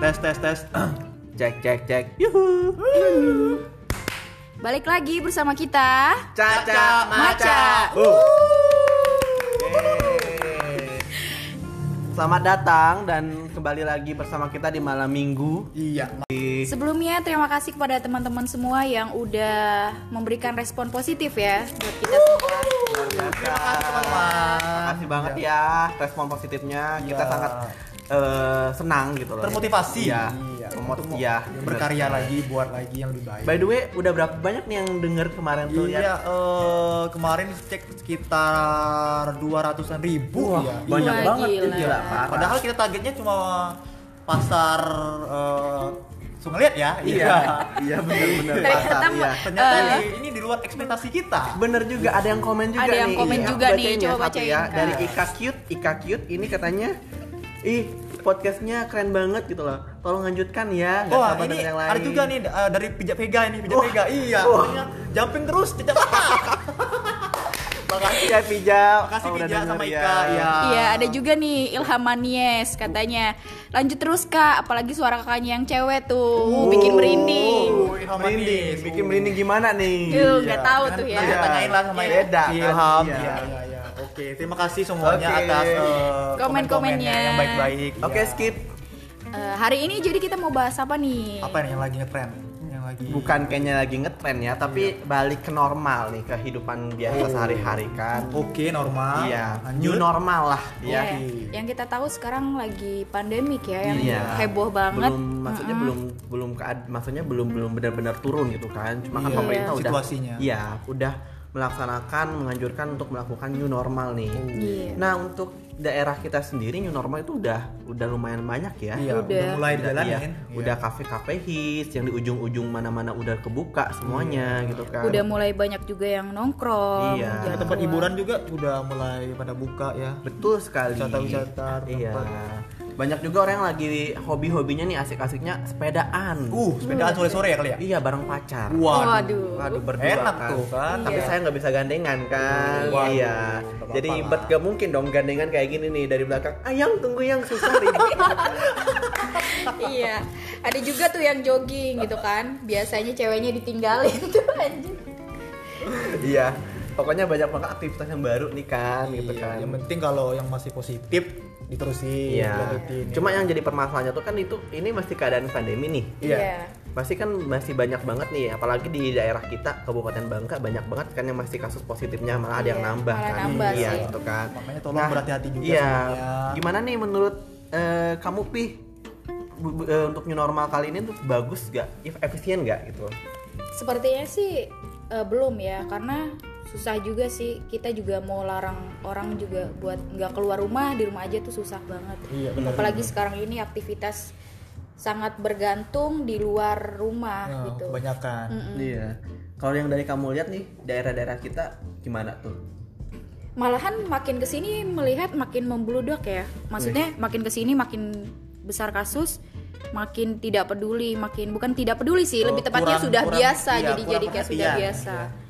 Tes tes tes. Cek cek cek. Yuhu. Balik lagi bersama kita. Caca Maca. Uh. Selamat datang dan kembali lagi bersama kita di malam minggu. Iya. Sebelumnya terima kasih kepada teman-teman semua yang udah memberikan respon positif ya buat kita semua. Luar biasa. Terima kasih banget ya respon positifnya. Kita Iya. sangat eh, senang gitu loh. Termotivasi. Iya. Iya. Iya, berkarya bener. lagi, buat lagi yang lebih baik. By the way, udah berapa banyak nih yang denger kemarin tuh Iya, ya? eh, kemarin cek sekitar 200-an ribu Wah, ya. banyak Wah, banget gila. gila, parah. Padahal kita targetnya cuma pasar eh Sungai Liat ya. Iya, iya benar-benar. Ternyata iya. Ternyata Eh. di- ini di luar ekspektasi kita. Bener juga, ada yang komen juga Ada yang nih. komen Iya, juga nih, ya coba satu bacain, ya. Dari Ika Cute, Ika Cute ini katanya, ih podcastnya keren banget gitu loh. Tolong lanjutkan ya. nggak Wah sabar ini yang ada lain. juga nih eh, dari pijat Vega ini pijat Wah. Vega iya katanya jumping terus pijat Makasih ya Pija. Makasih Oh, Pija sama ya. Ika ya. Iya, ada juga nih Ilham Manies katanya. Lanjut terus Kak, apalagi suara kakaknya yang cewek tuh, Uh, bikin merinding. Oh, Ilham Merinding, bikin merinding gimana nih? Iya, nggak tahu kan tuh ya. Nanti tanyain lah sama Beda, kan? Ilham. Iya. Iya, iya, iya. Oke, terima kasih semuanya Oke. atas eh, Komen-komennya. yang baik-baik. Oke, Iya. skip. Eh, hari ini jadi kita mau bahas apa nih? Apa nih yang lagi ngetrend? Yang lagi Bukan kayaknya lagi ngetren ya, tapi balik ke normal nih kehidupan biasa Oh. sehari-hari kan. Oke, normal. Iya, Lanjut. new normal lah ya. Iya, Yang kita tahu sekarang lagi pandemik ya, yang Iya. heboh banget. Belum maksudnya belum belum kead- maksudnya belum belum benar-benar turun gitu kan. Cuma kan Iya, pemerintah udah situasinya. Iya, udah melaksanakan menganjurkan untuk melakukan new normal nih. Iya. Nah, untuk daerah kita sendiri new normal itu udah udah lumayan banyak ya. Iya, udah, Udah. mulai Udah, dijalanin. iya. Udah kafe-kafe hits yang di ujung-ujung mana-mana udah kebuka semuanya gitu kan. Udah mulai banyak juga yang nongkrong. Iya. jalan tempat hiburan juga udah mulai pada buka ya. Betul sekali. Wisata-wisata, Iya. Banyak juga orang yang lagi hobi-hobinya nih asik-asiknya sepedaan. Uh, sepedaan sore-sore ya kali ya? Iya bareng pacar. Waduh. Waduh berdua Enak kan. tuh kan. Tapi Iya. saya nggak bisa gandengan kan. Waduh, Iya. nggak Jadi apa-apa bet lah. gak mungkin dong gandengan kayak gini nih dari belakang. Ayang tunggu yang susah ribet. iya. Ada juga tuh yang jogging gitu kan. Biasanya ceweknya ditinggalin tuh anjir. iya. Pokoknya banyak banget aktivitas yang baru nih kan gitu Iya, kan. Yang penting kalau yang masih positif diterusin, Iya. lanjutin. Cuma yang jadi permasalahannya tuh kan itu ini masih keadaan pandemi nih. Iya. Pasti kan masih banyak banget nih, apalagi di daerah kita Kabupaten Bangka banyak banget kan yang masih kasus positifnya malah ada yang Iya, nambah malah kan. nambah iya sih. gitu kan. Makanya tolong berhati-hati juga Iya. semuanya. Gimana nih menurut eh, kamu Pi eh, untuk new normal kali ini tuh bagus gak? Efisien gak gitu? Sepertinya sih eh, belum ya karena susah juga sih kita juga mau larang orang juga buat nggak keluar rumah di rumah aja tuh susah banget Iya, benar. apalagi sekarang ini aktivitas sangat bergantung di luar rumah Nah, gitu kebanyakan. Iya. Kalau yang dari kamu lihat nih daerah-daerah kita gimana tuh? malahan makin ke sini melihat makin membludak ya maksudnya makin ke sini makin besar kasus makin tidak peduli makin bukan tidak peduli sih Oh, lebih tepatnya kurang- sudah kurang- biasa iya, jadi jadi kayak sudah biasa iya.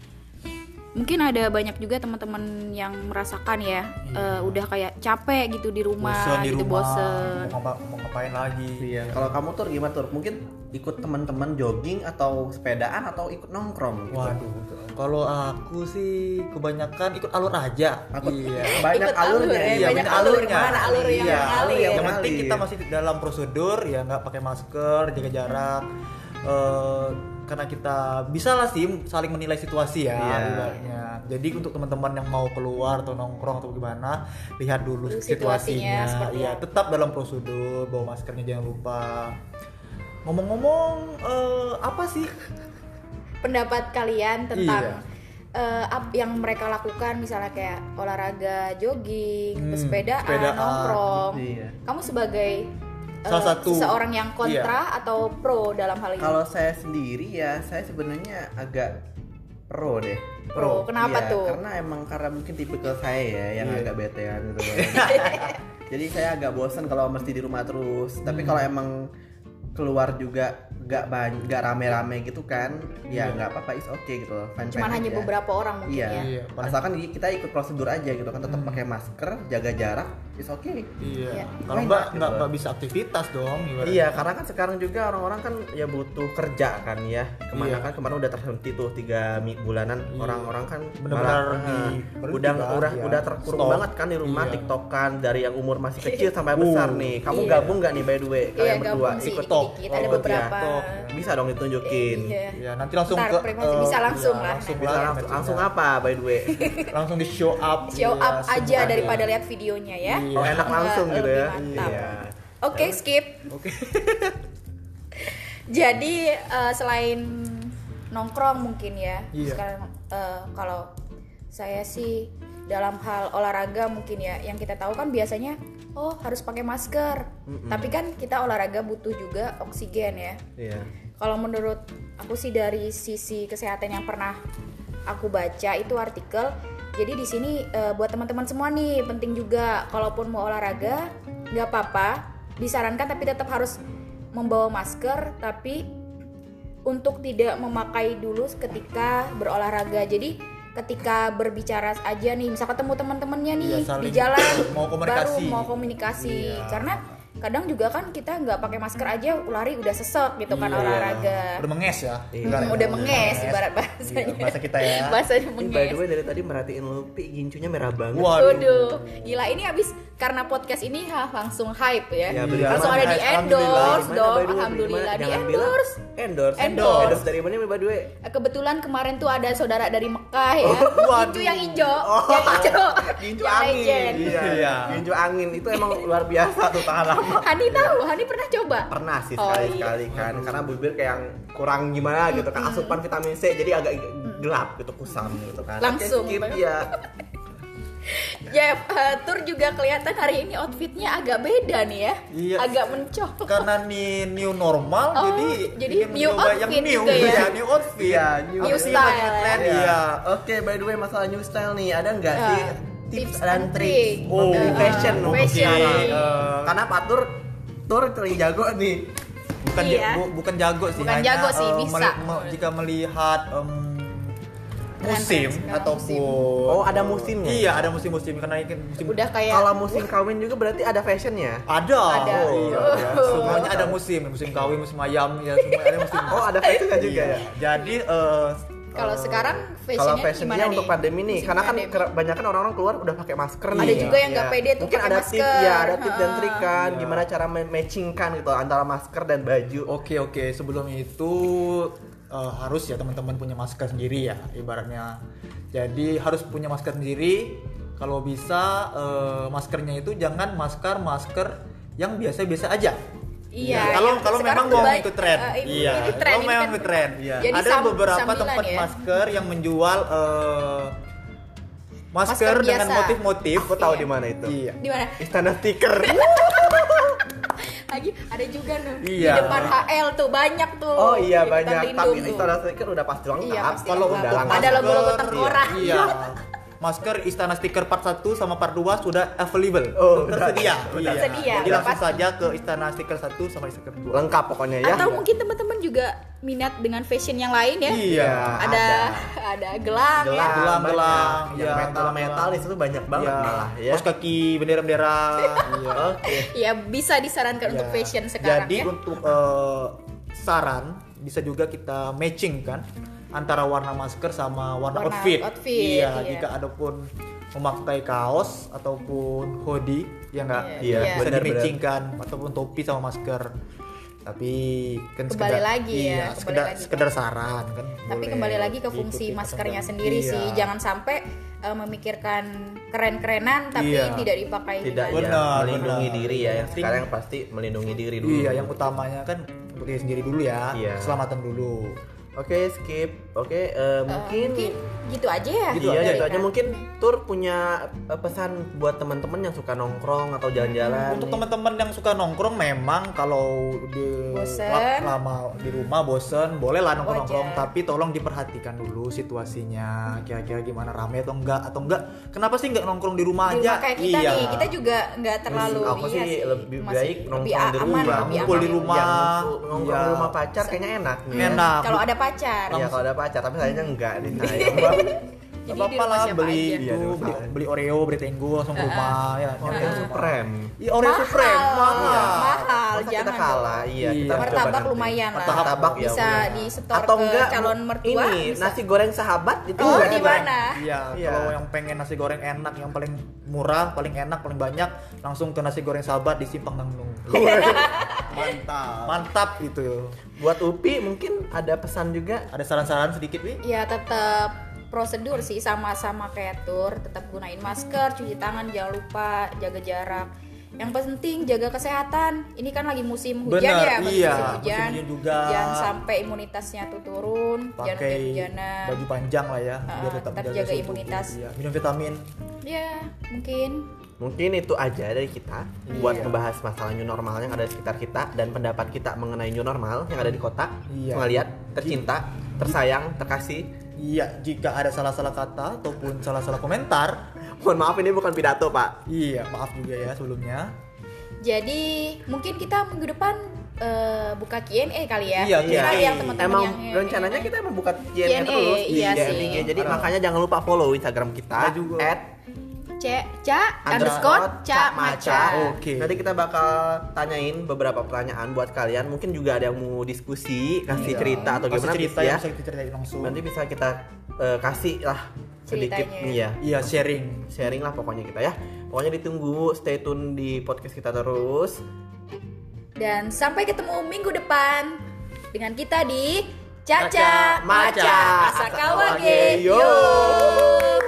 Mungkin ada banyak juga teman-teman yang merasakan ya eh, udah kayak capek gitu di rumah Bosen di gitu rumah, bosen Mau, ngapa- mau ngapain lagi? Iya. Kalau kamu tuh gimana tuh? Mungkin ikut teman-teman jogging atau sepedaan atau ikut nongkrong? Gitu. Waduh, kalau aku sih kebanyakan ikut alur aja. Aku- Iya. Banyak Ikut alur alurnya. ya, iya, banyak banyak alur. alurnya. Mana alur yang Iya, mengalir? alur yang yang penting kita masih dalam prosedur ya nggak pakai masker jaga jarak Eh, karena kita bisa lah sih saling menilai situasi ya Iya. ibaratnya. jadi untuk teman-teman yang mau keluar atau nongkrong atau gimana lihat dulu situasinya situasinya ya tetap dalam prosedur bawa maskernya jangan lupa ngomong-ngomong eh, apa sih pendapat kalian tentang Iya. eh, ap- yang mereka lakukan misalnya kayak olahraga jogging Hmm, sepedaan, sepedaan, nongkrong Iya. kamu sebagai eh, Salah satu- seseorang yang kontra atau pro dalam hal ini Kalau saya sendiri ya, saya sebenarnya agak pro deh. Pro, kenapa Iya, tuh? Karena emang karena mungkin tipikal saya ya yang Iya. agak betean gitu. kan. Jadi saya agak bosen kalau mesti di rumah terus. Tapi kalau emang keluar juga gak banyak gak rame-rame gitu kan ya Iya. nggak apa-apa is oke gitu loh fine cuman hanya beberapa orang mungkin iya, ya Iya, asalkan kita ikut prosedur aja gitu kan tetap pakai masker jaga jarak is okay Iya. Iya. Kalau enggak gitu? enggak bisa aktivitas dong ibaratnya. Iya, karena kan sekarang juga orang-orang kan ya butuh kerja kan ya. Ke mana Iya. kan kemarin udah terhenti tuh tiga bulanan Iya. orang-orang kan Benar-benar eh, berhenti udah kan, udah ya. udah terkurung Stop. banget kan di rumah Iya. tiktokan dari yang umur masih kecil sampai besar Uh. nih. Kamu Iya. gabung nggak nih by the way? Iya Kalian berdua gabung sih ikut dikit-dikit ada ikut ya. beberapa. Tok. Bisa dong ditunjukin. Iya. Iya, nanti langsung Ntar ke eh, Bisa langsung iya, lah. Langsung Bisa langsung, langsung apa by the way? langsung di show up. Show Iya, up aja daripada lihat videonya ya. Iya. Oh enak langsung gitu ya. Iya. Oke, skip. Oke. Jadi eh, selain nongkrong mungkin ya. Iya. Sekarang eh, kalau saya sih dalam hal olahraga mungkin ya yang kita tahu kan biasanya oh harus pakai masker. Tapi kan kita olahraga butuh juga oksigen ya. Iya. Kalau menurut aku sih dari sisi kesehatan yang pernah aku baca itu artikel. Jadi di sini eh, buat teman-teman semua nih penting juga kalaupun mau olahraga nggak apa-apa disarankan tapi tetap harus membawa masker tapi untuk tidak memakai dulu ketika berolahraga. Jadi ketika berbicara aja nih, misal ketemu teman-temannya nih Iya, saling di jalan mau komunikasi. baru mau komunikasi. Iya. Karena kadang juga kan kita nggak pakai masker aja lari udah sesek gitu kan Iya. olahraga. Udah menges ya. Iya. Hmm, udah menges ibarat Iya, bahasanya. bahasa kita ya. Bahasanya Ini by the menges. way dari tadi merhatiin Lupi gincunya merah banget. Waduh. Waduh, gila ini habis karena podcast ini ha, langsung hype ya. Ya, beli langsung ada di endorse dong, alhamdulillah di endorse. Endorse. Endorse. Endorse dari mana by the way? Kebetulan kemarin tuh ada saudara dari Mekah ya. waduh. Gincu yang hijau, yang hijau. Gincu angin. Iya. Iya. Gincu angin itu emang luar biasa tuh lama. Hani tahu, Hani pernah coba. Pernah sih Oh, sekali-sekali kan karena bibir kayak yang kurang gimana gitu kan asupan vitamin C jadi agak gelap gitu kusam gitu kan. Oke, Langsung. skip ya. Ya, eh, tur juga kelihatan hari ini outfitnya agak beda nih ya. Iya. Agak mencolok. Karena nih new normal Oh, jadi jadi new mencoba yang outfit new juga ya? Iya, new outfit. Iya, new New style ya? Iya. Oke, by the way masalah new style nih, ada nggak Ah, sih tips, tips dan and trik trick. oh, di Ah, fashion untuk fashion. sekarang? Eh, Karena Pak Tur jago nih. bukan Iya. bu- bukan jago sih Bukan hanya, jago sih, eh, bisa. meli- me- jika melihat em, musim ataupun Oh, ada musimnya? iya ada musim-musim karena ini kan musim Udah kayak Kalau musim kawin juga berarti ada fashionnya. ada, Ada. Oh, iya, Oh. iya. semuanya ada musim musim kawin musim ayam ya semua ada musim Oh, ada fashionnya juga Iya. ya. jadi eh, kalau eh, sekarang Kalau fashionnya fashionnya gimana untuk nih? pandemi nih, karena kan pandemi. kebanyakan orang-orang keluar udah pakai masker nih. Ada juga yang nggak Iya. pede tuh Mungkin pakai ada tips, masker. ya ada tips dan trik kan, Iya. gimana cara matchingkan gitu antara masker dan baju. Oke oke sebelum itu eh, harus ya teman-teman punya masker sendiri ya ibaratnya. Jadi harus punya masker sendiri. Kalau bisa eh, maskernya itu jangan masker masker yang biasa-biasa aja. Iya. Ya, kalau kalau memang mau baik- ikut tren. eh, iya. ikut tren, Kalau memang kan- ikut tren. Iya. Jadi Ada sam- beberapa tempat ya. masker yang menjual eh, masker, Masker dengan motif-motif. Aku tahu Iya. di mana itu. Iya. Di mana? Istana stiker. Lagi ada juga tuh Iya. di depan HL tuh banyak tuh. Oh iya banyak, tapi. Istana stiker udah pasti lengkap. Iya, pasti Kalau lengkap. untuk Ada logo-logo tengkorak. Iya. Masker Istana Stiker part 1 sama part 2 sudah available. Oh, tersedia. udah. Iya. Tersedia, Jadi udah langsung pasti. saja ke Istana Stiker 1 sama Stiker 2. Lengkap pokoknya ya. Atau mungkin teman-teman juga minat dengan fashion yang lain ya. Iya. Ada ada gelang, ya. gelang, Gelang, gelang, banyak. iya, yang metal gelang, metal gelang. di situ banyak banget Iya. malah ya. Kaos kaki bendera-bendera. Iya. Oke. Ya bisa disarankan untuk Ya. fashion sekarang Jadi ya. untuk eh, saran bisa juga kita matching kan antara warna masker sama warna, Warna outfit. outfit, Iya, iya. jika ada pun memakai kaos ataupun hoodie ya enggak Iya, iya. bisa Benar, dimatchingkan ataupun topi sama masker. Tapi kan Kembali sekedar, lagi ya, iya, kembali sekedar, lagi. sekedar saran kan. Tapi boleh kembali lagi ke fungsi maskernya sendiri Iya. sih. Jangan sampai eh, memikirkan keren-kerenan tapi Iya. tidak dipakai Tidak ya, Benar, melindungi benar. diri ya. Yang Penting- sekarang yang pasti melindungi diri dulu. Iya, yang utamanya kan untuk diri sendiri dulu ya. Iya. Keselamatan dulu. Oke, skip. Oke, eh, Eh, mungkin mungkin gitu aja ya. gitu Iya, aja, gitu aja kan. mungkin tur punya eh, pesan buat teman-teman yang suka nongkrong atau jalan-jalan. Untuk teman-teman yang suka nongkrong memang kalau di Bosen. la- lama di rumah bosen boleh lah nongkrong-nongkrong tapi tolong diperhatikan dulu situasinya kira-kira gimana rame atau enggak atau enggak kenapa sih enggak nongkrong di rumah Di aja rumah kayak kita iya nih, kita juga nggak terlalu aku iya sih lebih Masih baik lebih nongkrong di aman, rumah, lebih ngumpul aman. di rumah. Ngumpul- nongkrong Iya. di rumah pacar kayaknya enak nih. enak Kalau ada pacar. Iya, kalau ada pacar, tapi sayangnya enggak nih sayang. Jadi Apa di lah beli aja. Iya, itu di rumah beli, beli Oreo, beli Tenggo langsung ke rumah ya. Oreo rumah. Supreme. Iya Oreo Supreme mahal. mahal Masa kita jangan kalah, dong. iya. Iya. Kita martabak nanti. lumayan lah Martabak ya, bisa lumayan. disetor Atau ke enggak calon mertua ini bisa. nasi goreng sahabat itu oh di mana Iya, Iya. kalau yang pengen nasi goreng enak, yang paling murah, paling enak, paling banyak, langsung ke nasi goreng sahabat di Simpang Nangnung. Mantap. Mantap itu. Buat Upi mungkin ada pesan juga. Ada saran-saran sedikit, Wi? ya tetap prosedur sih sama-sama kayak tur tetap gunain masker cuci tangan jangan lupa jaga jarak yang penting jaga kesehatan ini kan lagi musim hujan Benar, ya musim iya, hujan musim juga. jangan sampai imunitasnya tuh turun jangan Pakai hujan-hujanan baju panjang lah ya, Ah, biar tetap, jaga tubuh. imunitas. Iya, minum vitamin. ya mungkin Mungkin itu aja dari kita buat ngebahas masalah new normal yang ada di sekitar kita dan pendapat kita mengenai new normal yang ada di kota. Iya. Ngeliat, tercinta, tersayang, terkasih. Iya, jika ada salah-salah kata ataupun salah-salah komentar, Mohon maaf ini bukan pidato, Pak. iya, maaf juga ya sebelumnya. jadi mungkin kita minggu depan eh, buka Q&A kali ya Iya, Q&A. yang teman-teman Emang yang rencananya kita mau buka Q&A terus di iya DM sih. IG. Jadi makanya jangan lupa follow Instagram kita Ada juga. at C ca underscore ca maca Oke. Nanti kita bakal tanyain beberapa pertanyaan buat kalian. Mungkin juga ada yang mau diskusi, kasih Iya. cerita atau Kasih gimana cerita ya. bisa kita ceritain langsung. Nanti bisa kita eh, kasih lah sedikit Ceritanya. iya Iya, sharing. sharing lah pokoknya kita ya. Pokoknya ditunggu, stay tune di podcast kita terus. Dan sampai ketemu minggu depan dengan kita di Caca Caca Maca. Maca Asakawa Asakawa ge. Yo. Yo.